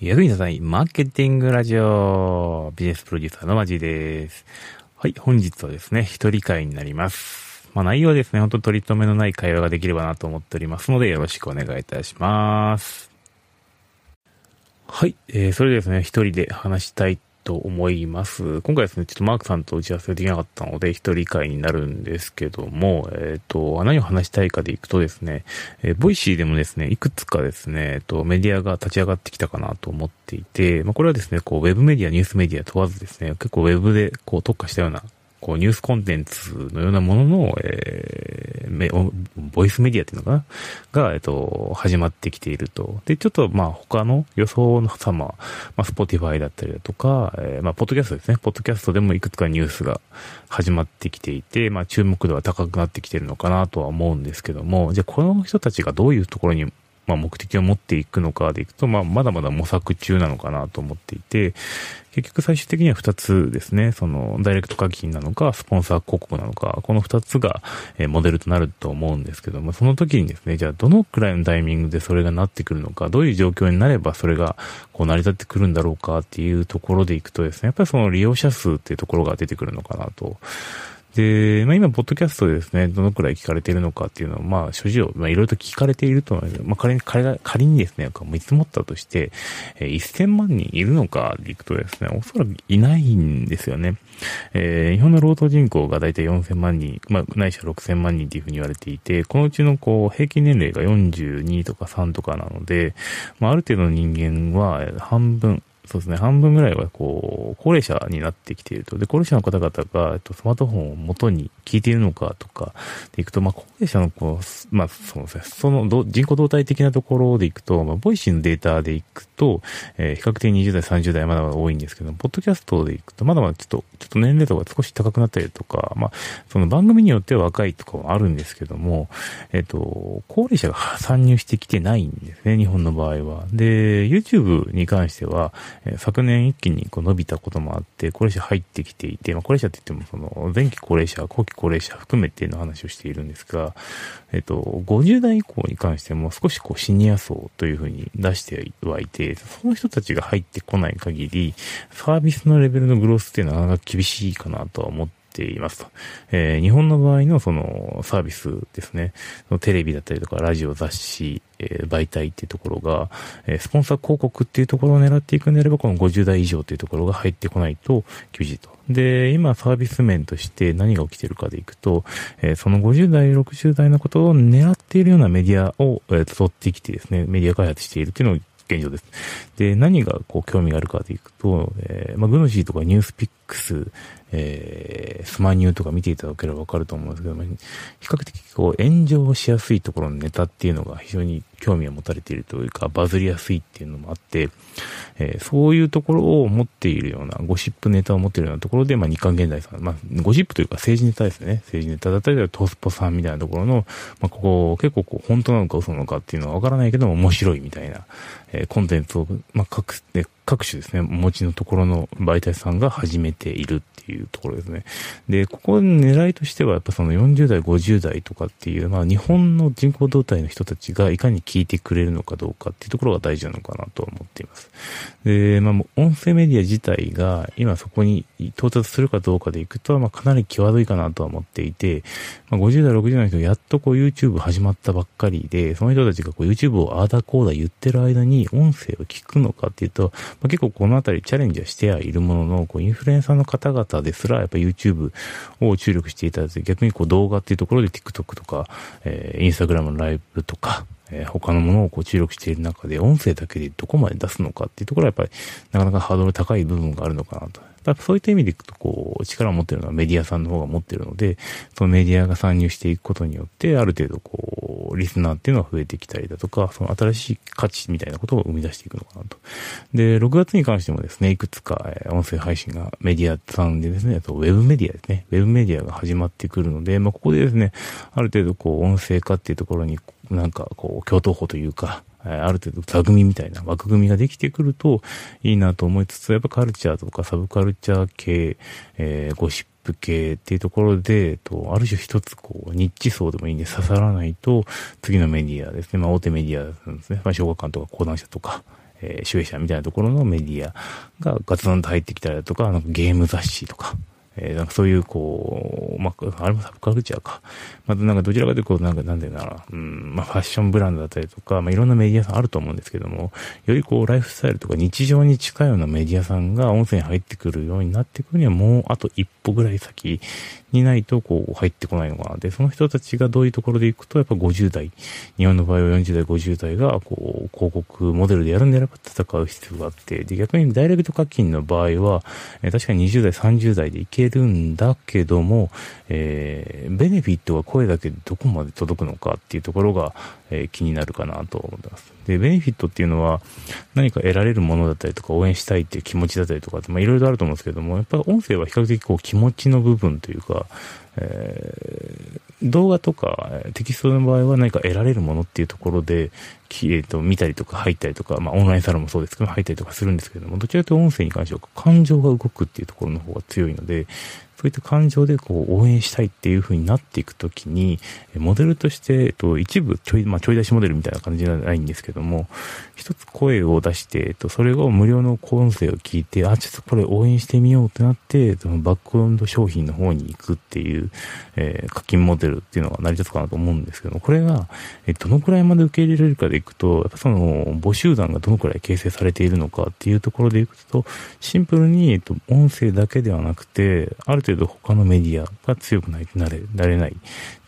役に立たないマーケティングラジオビジネスプロデューサーのマジです。はい、本日はですね、一人会になります。まあ内容はですね、ほんと取り留めのない会話ができればなと思っておりますので、よろしくお願いいたします。はい、えー、それでですね、一人で話したいと思います。今回ですね、ちょっとマークさんと打ち合わせできなかったので、一人会になるんですけども、えっ、ー、と、何を話したいかでいくとですね、えー、ボイシーでもですね、いくつかですね、えっ、と、メディアが立ち上がってきたかなと思っていて、まあ、これはですね、こう、ウェブメディア、ニュースメディア問わずですね、結構ウェブでこう特化したようなこう、ニュースコンテンツのようなものの、えー、ボイスメディアっていうのかな？が、えっと、始まってきていると。で、ちょっと、まあ、他の予想の様、まあ、スポティファイだったりだとか、えー、まあ、ポッドキャストですね。ポッドキャストでもいくつかニュースが始まってきていて、まあ、注目度は高くなってきてるのかなとは思うんですけども、じゃあ、この人たちがどういうところにまあ、目的を持っていくのかでいくと、まあ、まだまだ模索中なのかなと思っていて、結局最終的には2つですね、その、ダイレクト課金なのか、スポンサー広告なのか、この2つが、えモデルとなると思うんですけども、その時にですね、じゃあどのくらいのタイミングでそれがなってくるのか、どういう状況になればそれが、こう成り立ってくるんだろうかっていうところでいくとですね、やっぱりその利用者数っていうところが出てくるのかなと。で、まあ今、ポッドキャストでですね、どのくらい聞かれているのかっていうのは、まあ、所持を、まあいろいろと聞かれていると思います。まあ仮に、仮、にですね、見積もったとして、えー、1000万人いるのかでいくとですね、おそらくいないんですよね。えー、日本の労働人口がだいたい4000万人、まあ、ないしは6000万人っていうふうに言われていて、このうちのこう、平均年齢が42とか3とかなので、まあ、ある程度の人間は半分、そうですね、半分ぐらいはこう、高齢者になってきていると。で、高齢者の方々が、えっと、スマートフォンを元に聞いているのかとか、でいくと、まあ、高齢者のこう、まあ、そうですね、その人口動態的なところでいくと、まあ、ボイシーのデータでいくと、えー、比較的20代、30代まだまだ多いんですけど、ポッドキャストでいくと、まだまだちょっと、ちょっと年齢とか少し高くなったりとか、まあ、その番組によっては若いとかはあるんですけども、えっと、高齢者が 参入してきてないんですね、日本の場合は。で、YouTube に関しては、え昨年一気にこう伸びたこともあって、高齢者入ってきていて、まあ、高齢者って言っても、その、前期高齢者、後期高齢者含めての話をしているんですが、えっと、50代以降に関しても少しこうシニア層というふうに出してはいて、その人たちが入ってこない限り、サービスのレベルのグロースっていうのはなかなか厳しいかなとは思っていますと。えー、日本の場合のそのサービスですね、テレビだったりとかラジオ、雑誌、えー、媒体っていうところが、えー、スポンサー広告っていうところを狙っていくんであれば、この50代以上っていうところが入ってこないと厳しいと。で、今サービス面として何が起きてるかでいくと、えー、その50代、60代のことを狙っているようなメディアを、えー、取ってきてですね、メディア開発しているっていうのを現状です。で、何がこう興味があるかというと、えー、まあ、グノシーとかニュースピックス、えー、スマニューとか見ていただければわかると思うんですけども、比較的こう炎上しやすいところのネタっていうのが非常に興味を持たれているというか、バズりやすいっていうのもあって、えー、そういうところを持っているような、ゴシップネタを持っているようなところで、まあ、日韓現代さん、まあ、ゴシップというか政治ネタですね。政治ネタだったりトスポさんみたいなところの、まあ、ここ結構こう、本当なのか嘘なのかっていうのはわからないけども面白いみたいな、えー、コンテンツを、まあ、各、各種ですね、お持ちのところの媒体さんが始めているっていうところですね。で、ここ狙いとしては、やっぱその40代、50代とかっていう、まあ日本の人口動態の人たちがいかに聞いてくれるのかどうかっていうところが大事なのかなと思っています。で、まあ音声メディア自体が今そこに到達するかどうかでいくと、まあかなり際どいかなとは思っていて、まあ50代、60代の人やっとこう YouTube 始まったばっかりで、その人たちがこう YouTube をああだこうだ言ってる間に音声を聞くのかっていうと、まあ、結構このあたりチャレンジはしてはいるものの、こうインフルエンサーの方々ですら、やっぱ YouTube を注力していただいて、逆にこう動画っていうところで TikTok とか、えー、Instagram のライブとか、えー、他のものをこう注力している中で、音声だけでどこまで出すのかっていうところはやっぱり、なかなかハードル高い部分があるのかなと。だそういった意味でいくと、こう、力を持ってるのはメディアさんの方が持ってるので、そのメディアが参入していくことによって、ある程度こう、リスナーっていうのは増えてきたりだとか、その新しい価値みたいなことを生み出していくのかなと。で、6月に関してもですね、いくつか、え音声配信がメディアさんでですね、あとウェブメディアですね、ウェブメディアが始まってくるので、まあ、ここでですね、ある程度こう、音声化っていうところに、なんかこう、共闘法というか、ある程度座組みたいな枠組みができてくるといいなと思いつつ、やっぱカルチャーとかサブカルチャー系、えー、ゴシップ系っていうところで、えっと、ある種一つこう、ニッチ層でもいいんで刺さらないと、次のメディアですね、まあ大手メディアなんですね、まあ小学館とか講談社とか、えー、集英社みたいなところのメディアがガツンと入ってきたりだとか、なんかゲーム雑誌とか、えー、なんかそういう、こう、まあ、あれもサブカルチャーか。またなんかどちらかというと、なんか、なんだよな、うん、まあ、ファッションブランドだったりとか、まあ、いろんなメディアさんあると思うんですけども、よりこう、ライフスタイルとか日常に近いようなメディアさんが音声に入ってくるようになってくるには、もうあと一歩ぐらい先にないと、こう、入ってこないのかな。で、その人たちがどういうところで行くと、やっぱ50代、日本の場合は40代、50代が、こう、広告モデルでやるんであれば戦う必要があって、で、逆にダイレクト課金の場合は、えー、確かに20代、30代でいけるるんだけども、えー、ベネフィットは声だけでどこまで届くのかっていうところが、えー、気になるかなと思ってます。で、ベネフィットっていうのは何か得られるものだったりとか応援したいっていう気持ちだったりとかまあいろいろあると思うんですけども、やっぱ音声は比較的こう気持ちの部分というか、えー、動画とかテキストの場合は何か得られるものっていうところで、えー、と見たりとか入ったりとか、まあオンラインサロンもそうですけど入ったりとかするんですけども、どちらかというと音声に関しては感情が動くっていうところの方が強いので、そういった感情でこう応援したいっていう風になっていくときに、モデルとして、えっと、一部ちょい、まあ、ちょい出しモデルみたいな感じじゃないんですけども、一つ声を出して、えっと、それを無料の音声を聞いて、あ、ちょっとこれ応援してみようってなって、そのバックエンド商品の方に行くっていう、えー、課金モデルっていうのが成り立つかなと思うんですけども、これが、えどのくらいまで受け入れられるかでいくと、やっぱその、募集団がどのくらい形成されているのかっていうところでいくと、シンプルに、えっと、音声だけではなくて、ある程度他のメディアが強くないとなれ、なれないっ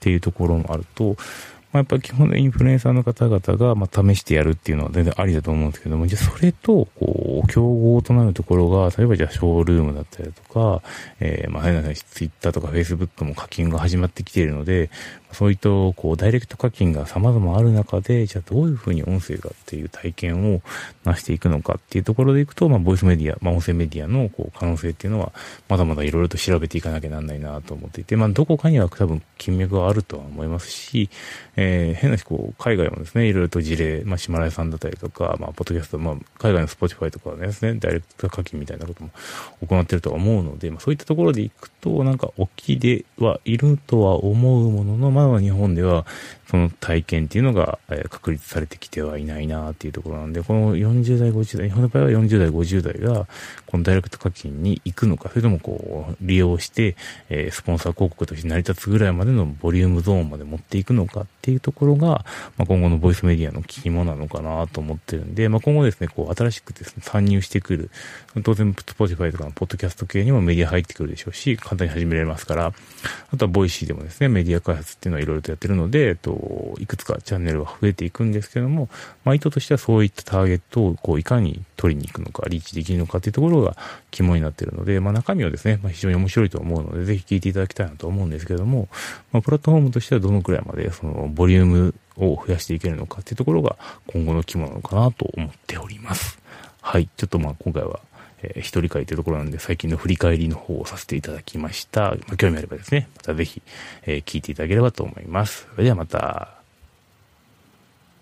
ていうところもあると、まあ、やっぱり基本のインフルエンサーの方々が、まあ、試してやるっていうのは全然ありだと思うんですけども、じゃあそれと、こう、競合となるところが、例えばじゃあショールームだったりだとか、えー、まあ、変な話、ツイッターとかフェイスブックも課金が始まってきているので、そういった、こう、ダイレクト課金が様々ある中で、じゃあどういうふうに音声がっていう体験を成していくのかっていうところでいくと、まあ、ボイスメディア、まあ、音声メディアの、こう、可能性っていうのは、まだまだいろいろと調べていかなきゃなんないなと思っていて、まあ、どこかには多分、金脈があるとは思いますし、えー、変な話、こう、海外もですね、いろいろと事例、まあ、ヒマラヤさんだったりとか、まあ、ポッドキャスト、まあ、海外のスポティファイとかですね、ダイレクト課金みたいなことも行ってるとは思うので、まあ、そういったところでいくと、なんか、大きではいるとは思うものの、まだ日本では、その体験っていうのが、え確立されてきてはいないなっていうところなんで、この40代、50代、日本の場合は40代、50代が、このダイレクト課金に行くのか、それともこう、利用して、えスポンサー広告として成り立つぐらいまでのボリュームゾーンまで持っていくのかっていうところが、まあ、今後のボイスメディアの肝なのかなと思ってるんで、まあ、今後ですね、こう、新しくですね、参入してくる、当然、スポティファイとかのポッドキャスト系にもメディア入ってくるでしょうし、簡単に始められますから、あとはボイシーでもですね、メディア開発っていうのはいろいろとやってるので、えっと、いくつかチャンネルは増えていくんですけども、まあ、意図としてはそういったターゲットをこういかに取りに行くのか、リーチできるのかっていうところが肝になってるので、まあ、中身はですね、まあ、非常に面白いと思うので、ぜひ聞いていただきたいなと思うんですけども、まあ、プラットフォームとしてはどのくらいまでそのボリュームを増やしていけるのかっていうところが今後の肝なのかなと思っております。はい。ちょっとまあ今回はえー、一人会というところなんで、最近の振り返りの方をさせていただきました。まあ、興味あればですね、またぜひ、えー、聞いていただければと思います。それではまた。